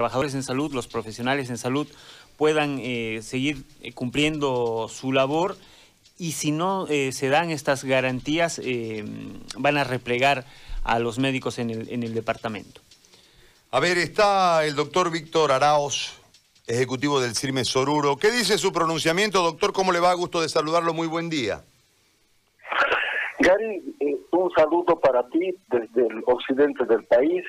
trabajadores en salud, los profesionales en salud puedan eh, seguir eh, cumpliendo su labor y si no eh, se dan estas garantías van a replegar a los médicos en el, en el departamento. A ver, está el doctor Víctor Araos, ejecutivo del CIRME Soruro. ¿Qué dice su pronunciamiento, doctor? ¿Cómo le va? Gusto de saludarlo. Muy buen día. Gary, un saludo para ti desde el occidente del país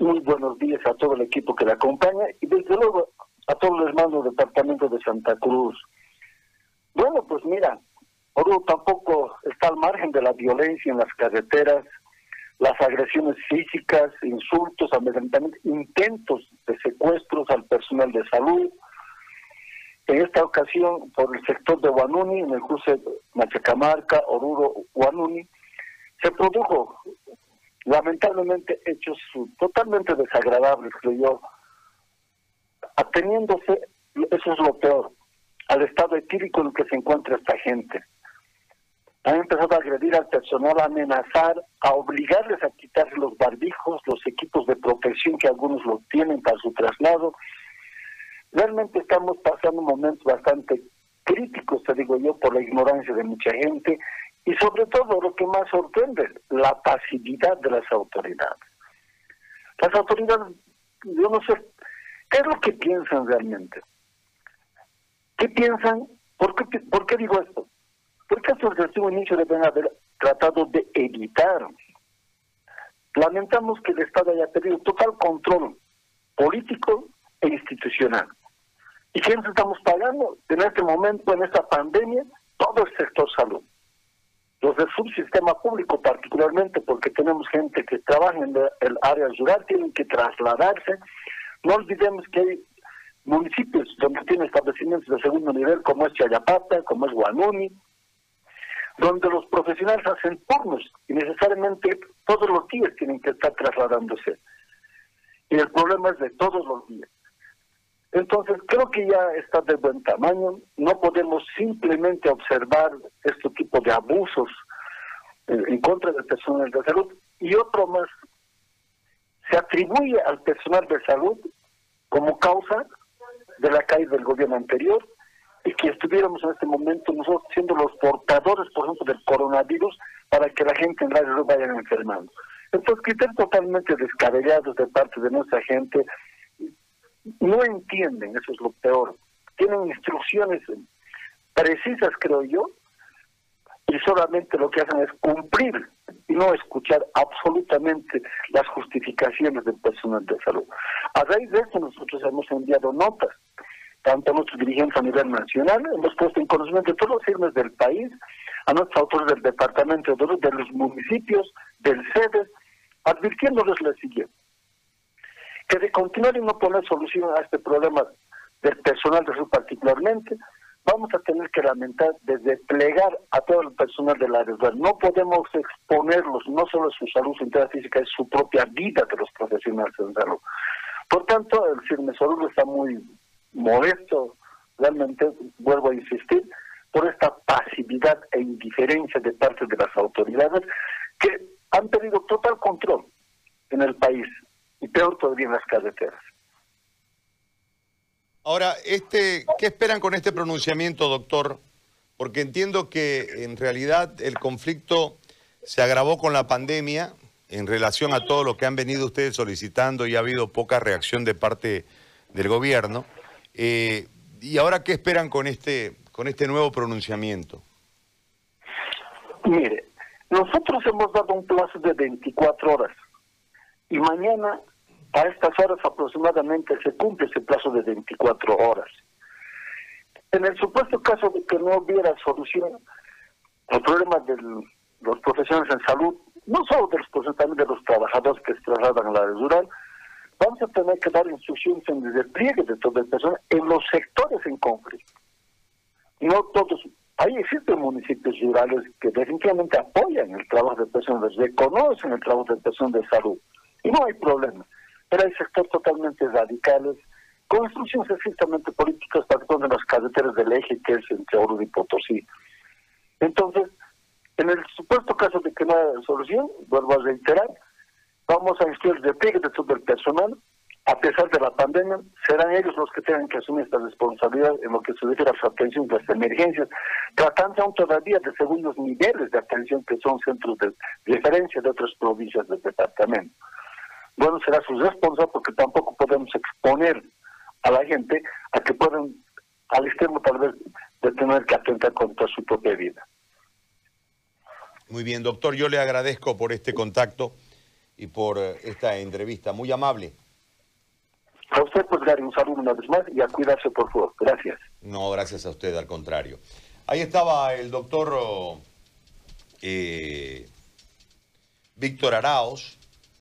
muy buenos días a todo el equipo que le acompaña y desde luego a todos los hermanos del departamento de Santa Cruz. Bueno, pues mira, Oro tampoco está al margen de la violencia en las carreteras, las agresiones físicas, insultos, amedrentamientos, intentos de secuestros al personal de salud. En esta ocasión, por el sector de Guanuni, en el cruce Machacamarca, Oruro, Guanuni, se produjo lamentablemente hechos totalmente desagradables, creo yo, ateniéndose, eso es lo peor, al estado etílico en el que se encuentra esta gente. Han empezado a agredir al personal, a amenazar, a obligarles a quitarse los barbijos, los equipos de protección que algunos los tienen para su traslado. Realmente estamos pasando momentos bastante críticos, te digo yo, por la ignorancia de mucha gente y sobre todo lo que más sorprende, la pasividad de las autoridades. Las autoridades, yo no sé, ¿qué es lo que piensan realmente? ¿Qué piensan? ¿Por qué, por qué digo esto? Porque estos desde un inicio deben haber tratado de evitar. Lamentamos que el Estado haya tenido total control político e institucional. ¿Y quiénes estamos pagando en este momento, en esta pandemia? Todo el sector salud los del subsistema público particularmente porque tenemos gente que trabaja en el área rural, tienen que trasladarse. No olvidemos que hay municipios donde tienen establecimientos de segundo nivel como es Chayapata, como es Guanuni, donde los profesionales hacen turnos y necesariamente todos los días tienen que estar trasladándose. Y el problema es de todos los días. Entonces, creo que ya está de buen tamaño. No podemos simplemente observar este tipo de abusos eh, en contra del personal de salud. Y otro más, se atribuye al personal de salud como causa de la caída del gobierno anterior y que estuviéramos en este momento nosotros siendo los portadores, por ejemplo, del coronavirus para que la gente en radio vaya enfermando. Entonces, criterios totalmente descabellados de parte de nuestra gente no entienden, eso es lo peor. Tienen instrucciones precisas, creo yo, y solamente lo que hacen es cumplir y no escuchar absolutamente las justificaciones del personal de salud. A raíz de esto nosotros hemos enviado notas, tanto a nuestros dirigentes a nivel nacional, hemos puesto en conocimiento de todos los firmes del país, a nuestros autores del departamento de los, municipios, del sede, advirtiéndoles lo siguiente que de continuar y no poner solución a este problema del personal de salud particularmente, vamos a tener que lamentar de desplegar a todo el personal de la red. No podemos exponerlos, no solo su salud su física, es su propia vida de los profesionales de salud. Por tanto, el firme Salud está muy molesto, realmente, vuelvo a insistir, por esta pasividad e indiferencia de parte de las autoridades que han tenido total control en el país y peor todavía en las carreteras. Ahora, este, ¿qué esperan con este pronunciamiento, doctor? Porque entiendo que en realidad el conflicto se agravó con la pandemia en relación a todo lo que han venido ustedes solicitando y ha habido poca reacción de parte del gobierno. Eh, ¿Y ahora qué esperan con este, con este nuevo pronunciamiento? Mire, nosotros hemos dado un plazo de 24 horas y mañana a estas horas aproximadamente se cumple ese plazo de 24 horas. En el supuesto caso de que no hubiera solución al problema de los profesionales en salud, no solo de los profesionales, también de los trabajadores que se trasladan a la área rural, vamos a tener que dar instrucciones en el despliegue de todas las personas en los sectores en conflicto. No todos, ahí existen municipios rurales que definitivamente apoyan el trabajo de personas, reconocen el trabajo de personas de salud, y no hay problema pero hay sectores totalmente radicales, con instrucciones estrictamente políticas, para de las carreteras del eje, que es entre Oro y Potosí. Entonces, en el supuesto caso de que no haya solución, vuelvo a reiterar, vamos a inscribir el despliegue de todo el personal a pesar de la pandemia, serán ellos los que tengan que asumir esta responsabilidad en lo que se refiere a su atención de las emergencias, tratando aún todavía de segundos niveles de atención que son centros de referencia de otras provincias del departamento. Bueno, será su responsabilidad porque tampoco podemos exponer a la gente a que puedan, al extremo tal vez, de tener que atentar contra su propia vida. Muy bien, doctor, yo le agradezco por este contacto y por eh, esta entrevista. Muy amable. A usted, pues, Gary, un saludo una vez más y a cuidarse, por favor. Gracias. No, gracias a usted, al contrario. Ahí estaba el doctor eh, Víctor Araos,